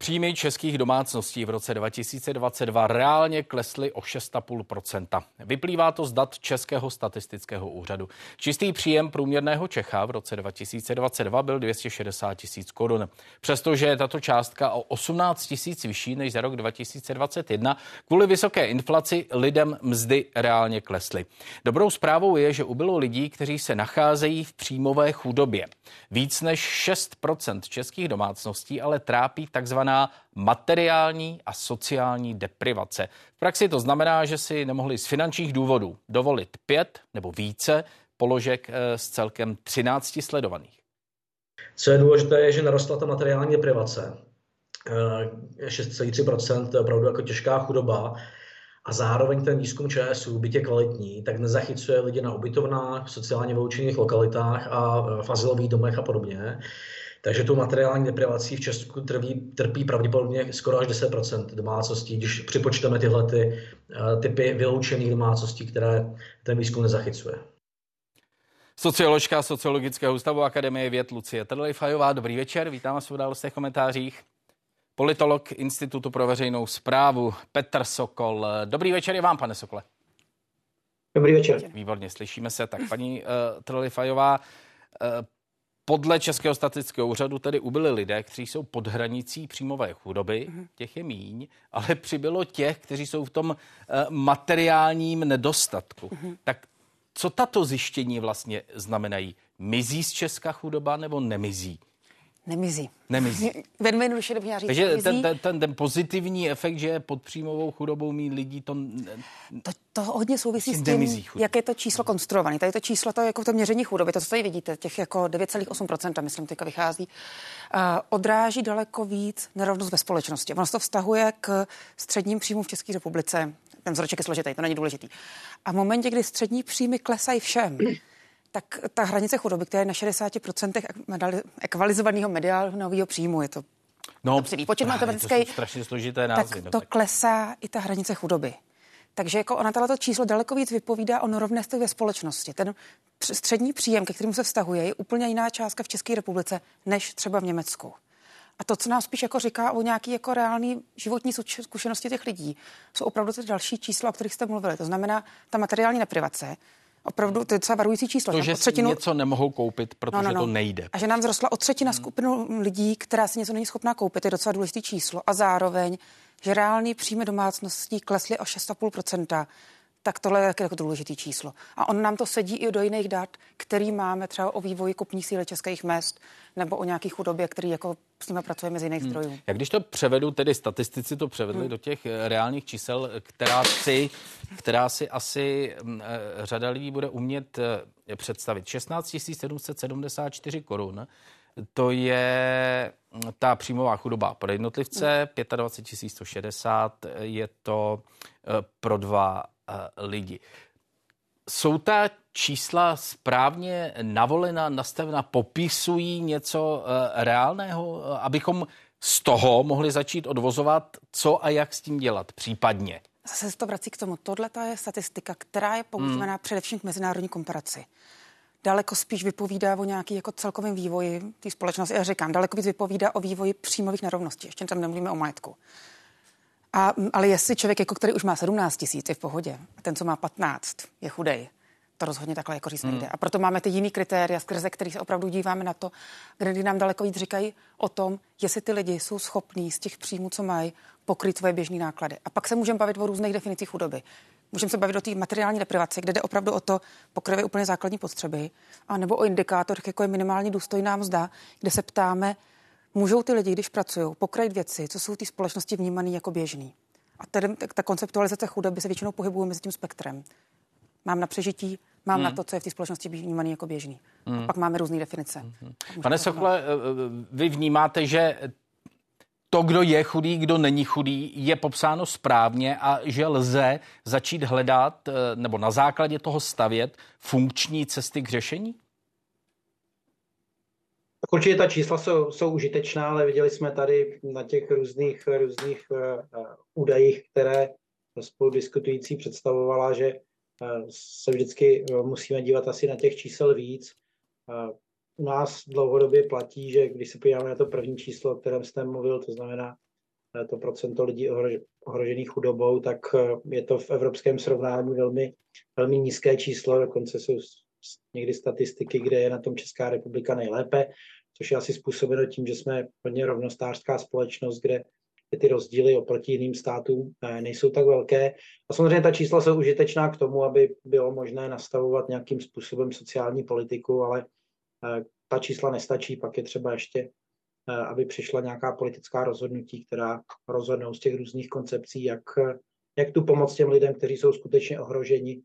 Příjmy českých domácností v roce 2022 reálně klesly o 6,5% Vyplývá to z dat Českého statistického úřadu. Čistý příjem průměrného Čecha v roce 2022 byl 260 tisíc korun. Přestože je tato částka o 18 tisíc vyšší než za rok 2021, kvůli vysoké inflaci lidem mzdy reálně klesly. Dobrou zprávou je, že ubylo lidí, kteří se nacházejí v příjmové chudobě. Víc než 6% českých domácností ale trápí takzvaná materiální a sociální deprivace. V praxi to znamená, že si nemohli z finančních důvodů dovolit pět nebo více položek eh, z celkem 13 sledovaných. Co je důležité, je, že narostla ta materiální deprivace. 6,3% eh, je opravdu jako těžká chudoba a zároveň ten výzkum ČSU, bytě kvalitní, tak nezachycuje lidi na ubytovnách, sociálně vyloučených lokalitách a v azylových domech a podobně. Takže tu materiální deprivací v Česku trví, trpí pravděpodobně skoro až 10% domácností, když připočteme tyhle ty, uh, typy vyloučených domácností, které ten výzkum nezachycuje. Socioložka Sociologického ústavu Akademie věd Lucie Trlejfajová. Dobrý večer, vítám vás v událostech komentářích. Politolog Institutu pro veřejnou zprávu Petr Sokol. Dobrý večer i vám, pane Sokole. Dobrý večer. Výborně, slyšíme se. Tak paní uh, Trlejfajová, uh, podle Českého statistického úřadu tedy ubyli lidé, kteří jsou pod hranicí příjmové chudoby, mm-hmm. těch je míň, ale přibylo těch, kteří jsou v tom uh, materiálním nedostatku. Mm-hmm. Tak co tato zjištění vlastně znamenají? Mizí z Česka chudoba nebo nemizí? Nemizí. Nemizí. Velmi jednoduše říct, Takže ten, ten, ten, ten pozitivní efekt, že je pod příjmovou chudobou mít lidí, to... To, to hodně souvisí s tím, jak je to číslo konstruované. Tady to číslo, to jako to měření chudoby, to, co tady vidíte, těch jako 9,8%, myslím, teďka vychází, uh, odráží daleko víc nerovnost ve společnosti. Ono se to vztahuje k středním příjmům v České republice. Ten vzoreček je složitý, to není důležitý. A v momentě, kdy střední příjmy klesají všem, tak ta hranice chudoby, která je na 60% ekvalizovaného mediálního příjmu, je to No, to výpočet matematický, to strašně složité názvy. Tak no, to tak. klesá i ta hranice chudoby. Takže jako ona tohleto číslo daleko víc vypovídá o nerovnosti ve společnosti. Ten střední příjem, ke kterému se vztahuje, je úplně jiná částka v České republice než třeba v Německu. A to, co nám spíš jako říká o nějaký jako reálný životní zkušenosti těch lidí, jsou opravdu ty další čísla, o kterých jste mluvili. To znamená ta materiální neprivace, Opravdu to je docela varující číslo. To, že třetinu... si něco nemohou koupit, protože no, no, no. to nejde. A že nám vzrostla o třetina skupinu lidí, která si něco není schopná koupit, je docela důležité číslo. A zároveň, že reální příjmy domácností klesly o 6,5%, tak tohle je jako důležitý číslo. A on nám to sedí i do jiných dat, který máme třeba o vývoji kupní síly českých mest nebo o nějakých chudobě, který jako s nimi pracujeme z jiných hmm. zdrojů. Jak když to převedu, tedy statistici to převedli hmm. do těch eh, reálných čísel, která si, která si asi hm, eh, řada lidí bude umět eh, představit. 16 774 korun, to je hm, ta příjmová chudoba pro jednotlivce, 25 160 je to pro dva lidi. Jsou ta čísla správně navolena, nastavena, popisují něco eh, reálného, abychom z toho mohli začít odvozovat, co a jak s tím dělat případně? Zase se to vrací k tomu. Tohle je statistika, která je používaná hmm. především k mezinárodní komparaci. Daleko spíš vypovídá o nějaký jako celkovém vývoji té společnosti. Já říkám, daleko víc vypovídá o vývoji příjmových nerovností. Ještě tam nemluvíme o majetku. A, ale jestli člověk, jako který už má 17 tisíc, je v pohodě, a ten, co má 15, je chudej, to rozhodně takhle jako říct nejde. Hmm. A proto máme ty jiný kritéria, skrze který se opravdu díváme na to, kde nám daleko víc říkají o tom, jestli ty lidi jsou schopní z těch příjmů, co mají, pokryt svoje běžné náklady. A pak se můžeme bavit o různých definicích chudoby. Můžeme se bavit o té materiální deprivaci, kde jde opravdu o to pokryvy úplně základní potřeby, a nebo o indikátorech, jako je minimálně důstojná mzda, kde se ptáme, můžou ty lidi, když pracují, pokrajit věci, co jsou ty společnosti vnímané jako běžný. A tedy ta konceptualizace chudoby se většinou pohybuje mezi tím spektrem. Mám na přežití, mám hmm. na to, co je v té společnosti vnímané jako běžný. Hmm. A pak máme různé definice. Hmm. Pane Sokole, eh, eh, vy vnímáte, že to, kdo je chudý, kdo není chudý, je popsáno správně a že lze začít hledat eh, nebo na základě toho stavět funkční cesty k řešení? Určitě ta čísla jsou, jsou užitečná, ale viděli jsme tady na těch různých, různých uh, údajích, které spolu diskutující představovala, že uh, se vždycky musíme dívat asi na těch čísel víc. U nás dlouhodobě platí, že když se podíváme na to první číslo, o kterém jste mluvil, to znamená to procento lidí ohrožených chudobou, tak je to v evropském srovnání velmi, velmi nízké číslo, dokonce jsou někdy statistiky, kde je na tom Česká republika nejlépe, což je asi způsobeno tím, že jsme hodně rovnostářská společnost, kde ty rozdíly oproti jiným státům eh, nejsou tak velké. A samozřejmě ta čísla jsou užitečná k tomu, aby bylo možné nastavovat nějakým způsobem sociální politiku, ale eh, ta čísla nestačí, pak je třeba ještě, eh, aby přišla nějaká politická rozhodnutí, která rozhodnou z těch různých koncepcí, jak, jak tu pomoc těm lidem, kteří jsou skutečně ohroženi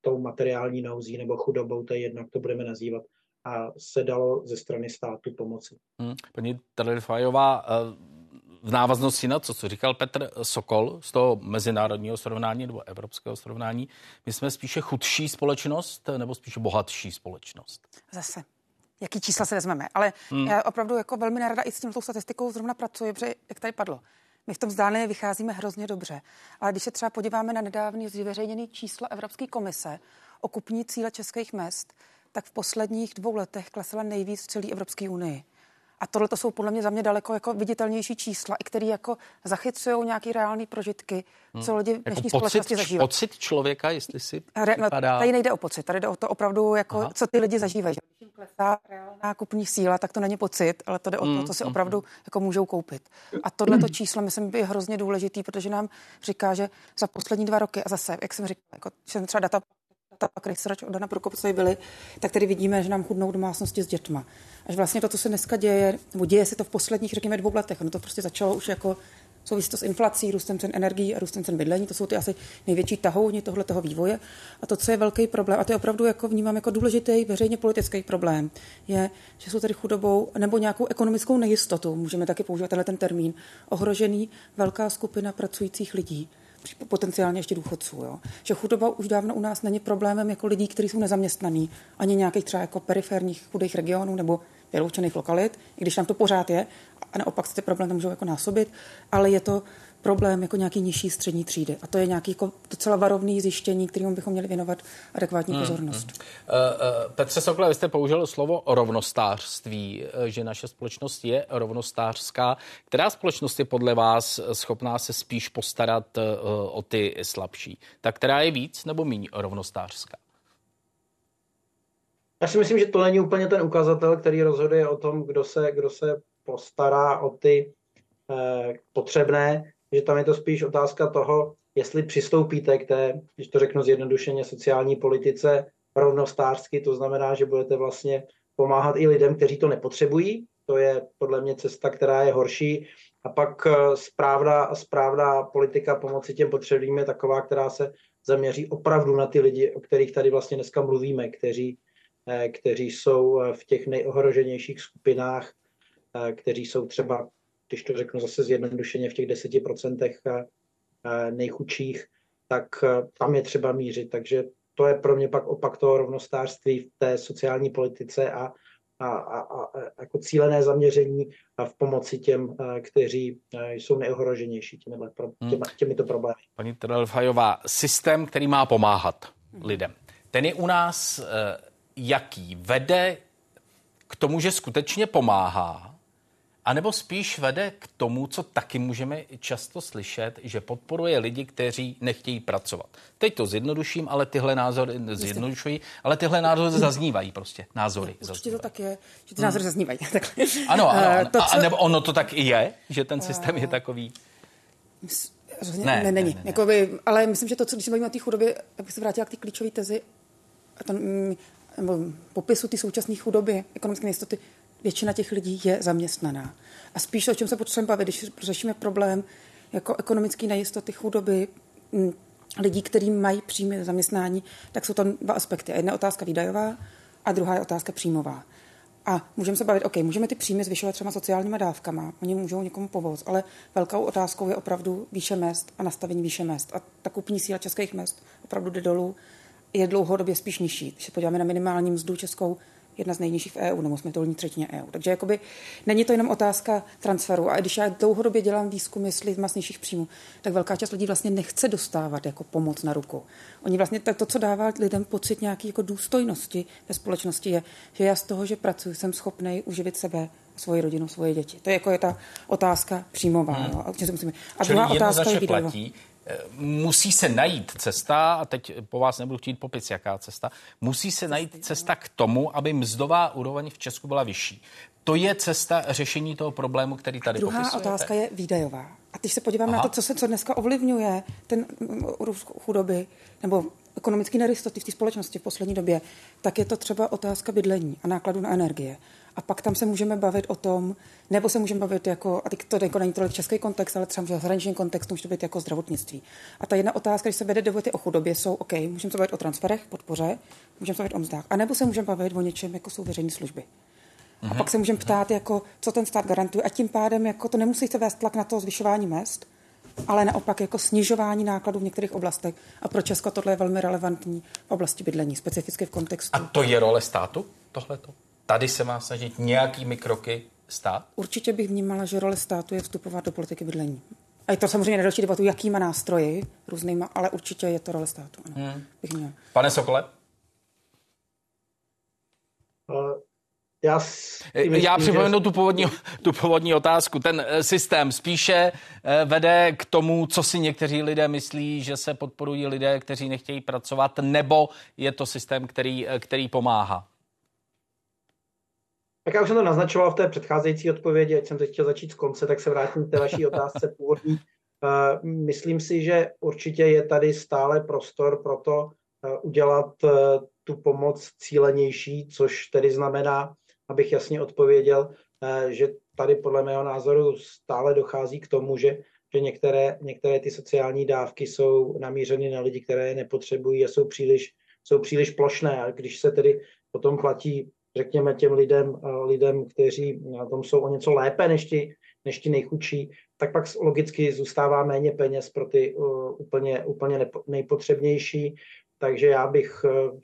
tou materiální nouzí nebo chudobou, to je jedno, jak to budeme nazývat, a se dalo ze strany státu pomoci. Hmm. Paní Talerfajová, v návaznosti na to, co říkal Petr Sokol z toho mezinárodního srovnání nebo evropského srovnání, my jsme spíše chudší společnost nebo spíše bohatší společnost? Zase. Jaký čísla se vezmeme? Ale hmm. já opravdu jako velmi nerada i s tímto statistikou zrovna pracuji, protože jak tady padlo, my v tom vzdáleně vycházíme hrozně dobře. Ale když se třeba podíváme na nedávný zveřejněný číslo Evropské komise o kupní cíle českých mest, tak v posledních dvou letech klesla nejvíc v celé Evropské unii. A tohle to jsou podle mě za mě daleko jako viditelnější čísla, které jako zachycují nějaké reální prožitky, hmm. co lidi v dnešní jako společnosti pocit, zažívají. Pocit člověka, jestli si Re, no, Tady nejde o pocit, tady jde o to opravdu, jako, Aha. co ty lidi zažívají. Když klesá reálná kupní síla, tak to není pocit, ale to jde o to, hmm, co si hmm, opravdu jako můžou koupit. A tohle to číslo, myslím, je hrozně důležitý, protože nám říká, že za poslední dva roky, a zase, jak jsem říkala, jako, jsem třeba data ta research od Dana Prokopce byly, tak tady vidíme, že nám chudnou domácnosti s dětma. Až vlastně to, co se dneska děje, nebo děje se to v posledních, řekněme, dvou letech. Ono to prostě začalo už jako souvisí to s inflací, růstem cen energií a růstem cen bydlení. To jsou ty asi největší tahouni tohoto vývoje. A to, co je velký problém, a to je opravdu jako vnímám jako důležitý veřejně politický problém, je, že jsou tady chudobou nebo nějakou ekonomickou nejistotou, můžeme taky používat tenhle ten termín, ohrožený velká skupina pracujících lidí potenciálně ještě důchodců. Jo? Že chudoba už dávno u nás není problémem jako lidí, kteří jsou nezaměstnaní, ani nějakých třeba jako periferních chudých regionů nebo vyloučených lokalit, i když tam to pořád je, a naopak se ty problémy můžou jako násobit, ale je to problém jako nějaký nižší střední třídy. A to je nějaký jako docela varovný zjištění, kterým bychom měli věnovat adekvátní hmm, pozornost. Hmm. Uh, uh, Petře Sokle, vy jste použil slovo rovnostářství, že naše společnost je rovnostářská. Která společnost je podle vás schopná se spíš postarat uh, o ty slabší? Tak která je víc nebo méně rovnostářská? Já si myslím, že to není úplně ten ukazatel, který rozhoduje o tom, kdo se, kdo se postará o ty eh, potřebné že tam je to spíš otázka toho, jestli přistoupíte k té, když to řeknu zjednodušeně, sociální politice rovnostářsky, to znamená, že budete vlastně pomáhat i lidem, kteří to nepotřebují. To je podle mě cesta, která je horší. A pak eh, správná, správná politika pomoci těm potřebným je taková, která se zaměří opravdu na ty lidi, o kterých tady vlastně dneska mluvíme, kteří, eh, kteří jsou eh, v těch nejohroženějších skupinách, kteří jsou třeba když to řeknu zase zjednodušeně v těch 10% eh, eh, nejchudších, tak eh, tam je třeba mířit. Takže to je pro mě pak opak toho rovnostářství v té sociální politice a, a, a, a jako cílené zaměření a v pomoci těm, kteří jsou neohroženější těmi, hmm. těmi, těmito problémy. Paní Trelfajová, systém, který má pomáhat lidem, ten je u nás jaký? Vede k tomu, že skutečně pomáhá, a nebo spíš vede k tomu, co taky můžeme často slyšet, že podporuje lidi, kteří nechtějí pracovat. Teď to zjednoduším, ale tyhle názory zjednodušují, ale tyhle názory zaznívají prostě. Názory Určitě zaznívají. to tak je, že ty názory hmm. zaznívají. Ano, ano, ano. To, co... A nebo ono to tak i je, že ten systém je takový... Ne, ne, ne, není. Ne, ne, Jakoby, ale myslím, že to, co když se bavíme o té chudobě, abych se vrátila k té klíčové tezi, a to, mm, nebo popisu té současné chudoby, ekonomické nejistoty, většina těch lidí je zaměstnaná. A spíš o čem se potřebujeme bavit, když řešíme problém jako ekonomické nejistoty, chudoby, mm, lidí, kteří mají příjmy zaměstnání, tak jsou tam dva aspekty. Jedna otázka výdajová a druhá je otázka příjmová. A můžeme se bavit, OK, můžeme ty příjmy zvyšovat třeba sociálníma dávkama, oni můžou někomu pomoct, ale velkou otázkou je opravdu výše mest a nastavení výše mest. A ta kupní síla českých mest opravdu jde dolů, je dlouhodobě spíš nižší. Když se podíváme na minimální mzdu českou, jedna z nejnižších v EU, nebo jsme dolní třetině EU. Takže jakoby není to jenom otázka transferu. A když já dlouhodobě dělám výzkum, jestli z masnějších příjmů, tak velká část lidí vlastně nechce dostávat jako pomoc na ruku. Oni vlastně to, co dává lidem pocit nějaké jako důstojnosti ve společnosti, je, že já z toho, že pracuji, jsem schopný uživit sebe svoji rodinu, svoje děti. To je jako je ta otázka příjmová. Hmm. No, a, musíme... a Čili druhá otázka je platí, musí se najít cesta, a teď po vás nebudu chtít popis, jaká cesta, musí se najít cesta k tomu, aby mzdová úroveň v Česku byla vyšší. To je cesta řešení toho problému, který tady Druhá popisujete. otázka je výdajová. A když se podíváme Aha. na to, co se co dneska ovlivňuje, ten růst chudoby nebo ekonomický nejistoty v té společnosti v poslední době, tak je to třeba otázka bydlení a nákladu na energie. A pak tam se můžeme bavit o tom, nebo se můžeme bavit jako, a teď to jako není tolik český kontext, ale třeba v zahraničním kontextu může to být jako zdravotnictví. A ta jedna otázka, když se vede debaty o chudobě, jsou OK, můžeme se bavit o transferech, podpoře, můžeme se bavit o mzdách, a nebo se můžeme bavit o něčem, jako jsou veřejné služby. A pak se můžeme ptát, jako, co ten stát garantuje. A tím pádem jako to nemusí se vést tlak na to zvyšování mest, ale naopak jako snižování nákladů v některých oblastech. A pro Česko tohle je velmi relevantní v oblasti bydlení, specificky v kontextu. A to je role státu, tohleto? Tady se má snažit nějakými kroky stát? Určitě bych vnímala, že role státu je vstupovat do politiky bydlení. A je to samozřejmě na další debatu, jakýma nástroji různýma, ale určitě je to role státu. Ano, hmm. bych měla. Pane Sokole? Já, eh, Já připomenu že... tu, původní, tu původní otázku. Ten eh, systém spíše eh, vede k tomu, co si někteří lidé myslí, že se podporují lidé, kteří nechtějí pracovat, nebo je to systém, který, který pomáhá? Tak já už jsem to naznačoval v té předcházející odpovědi, ať jsem teď chtěl začít z konce, tak se vrátím k té vaší otázce původní. Myslím si, že určitě je tady stále prostor pro to udělat tu pomoc cílenější, což tedy znamená abych jasně odpověděl, eh, že tady podle mého názoru stále dochází k tomu, že, že některé, některé ty sociální dávky jsou namířeny na lidi, které je nepotřebují a jsou příliš, jsou příliš plošné. A když se tedy potom platí, řekněme, těm lidem, eh, lidem, kteří na tom jsou o něco lépe než ti, než ti nejchudší, tak pak logicky zůstává méně peněz pro ty uh, úplně, úplně nejpotřebnější. Takže já bych uh,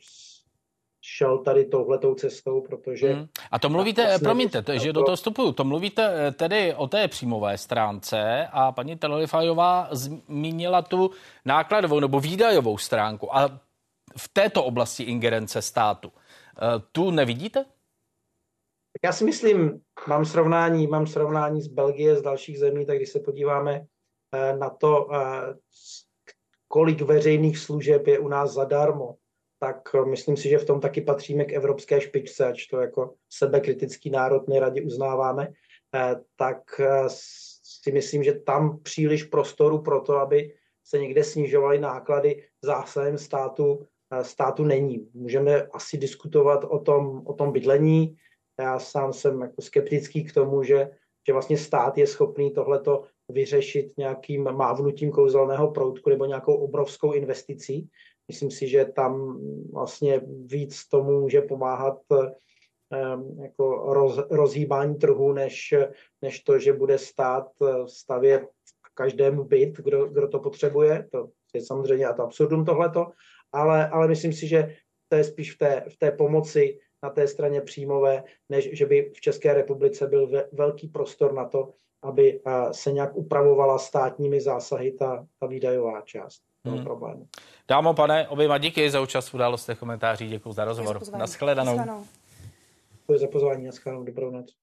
šel tady touhletou cestou, protože... Hmm. A to mluvíte, vlastně promiňte, to, že do toho vstupuju, to mluvíte eh, tedy o té příjmové stránce a paní Telolifajová zmínila tu nákladovou nebo výdajovou stránku a v této oblasti ingerence státu. Eh, tu nevidíte? Já si myslím, mám srovnání, mám srovnání z Belgie, z dalších zemí, tak když se podíváme eh, na to, kolik veřejných služeb je u nás zadarmo, tak eh, myslím si, že v tom taky patříme k evropské špičce, ač to jako sebekritický národ neradě uznáváme, eh, tak eh, si myslím, že tam příliš prostoru pro to, aby se někde snižovaly náklady zásahem státu, státu není. Můžeme asi diskutovat o tom, o tom bydlení. Já sám jsem jako skeptický k tomu, že, že vlastně stát je schopný tohleto vyřešit nějakým mávnutím kouzelného proutku nebo nějakou obrovskou investicí. Myslím si, že tam vlastně víc tomu může pomáhat ehm, jako roz, rozhýbání trhu, než, než to, že bude stát eh, stavět každému byt, kdo, kdo to potřebuje. To je samozřejmě a to absurdum tohleto, ale, ale myslím si, že to je spíš v té, v té pomoci na té straně příjmové, než že by v České republice byl ve, velký prostor na to, aby eh, se nějak upravovala státními zásahy ta, ta výdajová část toho hmm. problému. Dámo, pane, oběma díky za účast v událostech komentářích, děkuji za rozhovor. Naschledanou. Děkuji za pozvání, naschledanou, dobrou noc.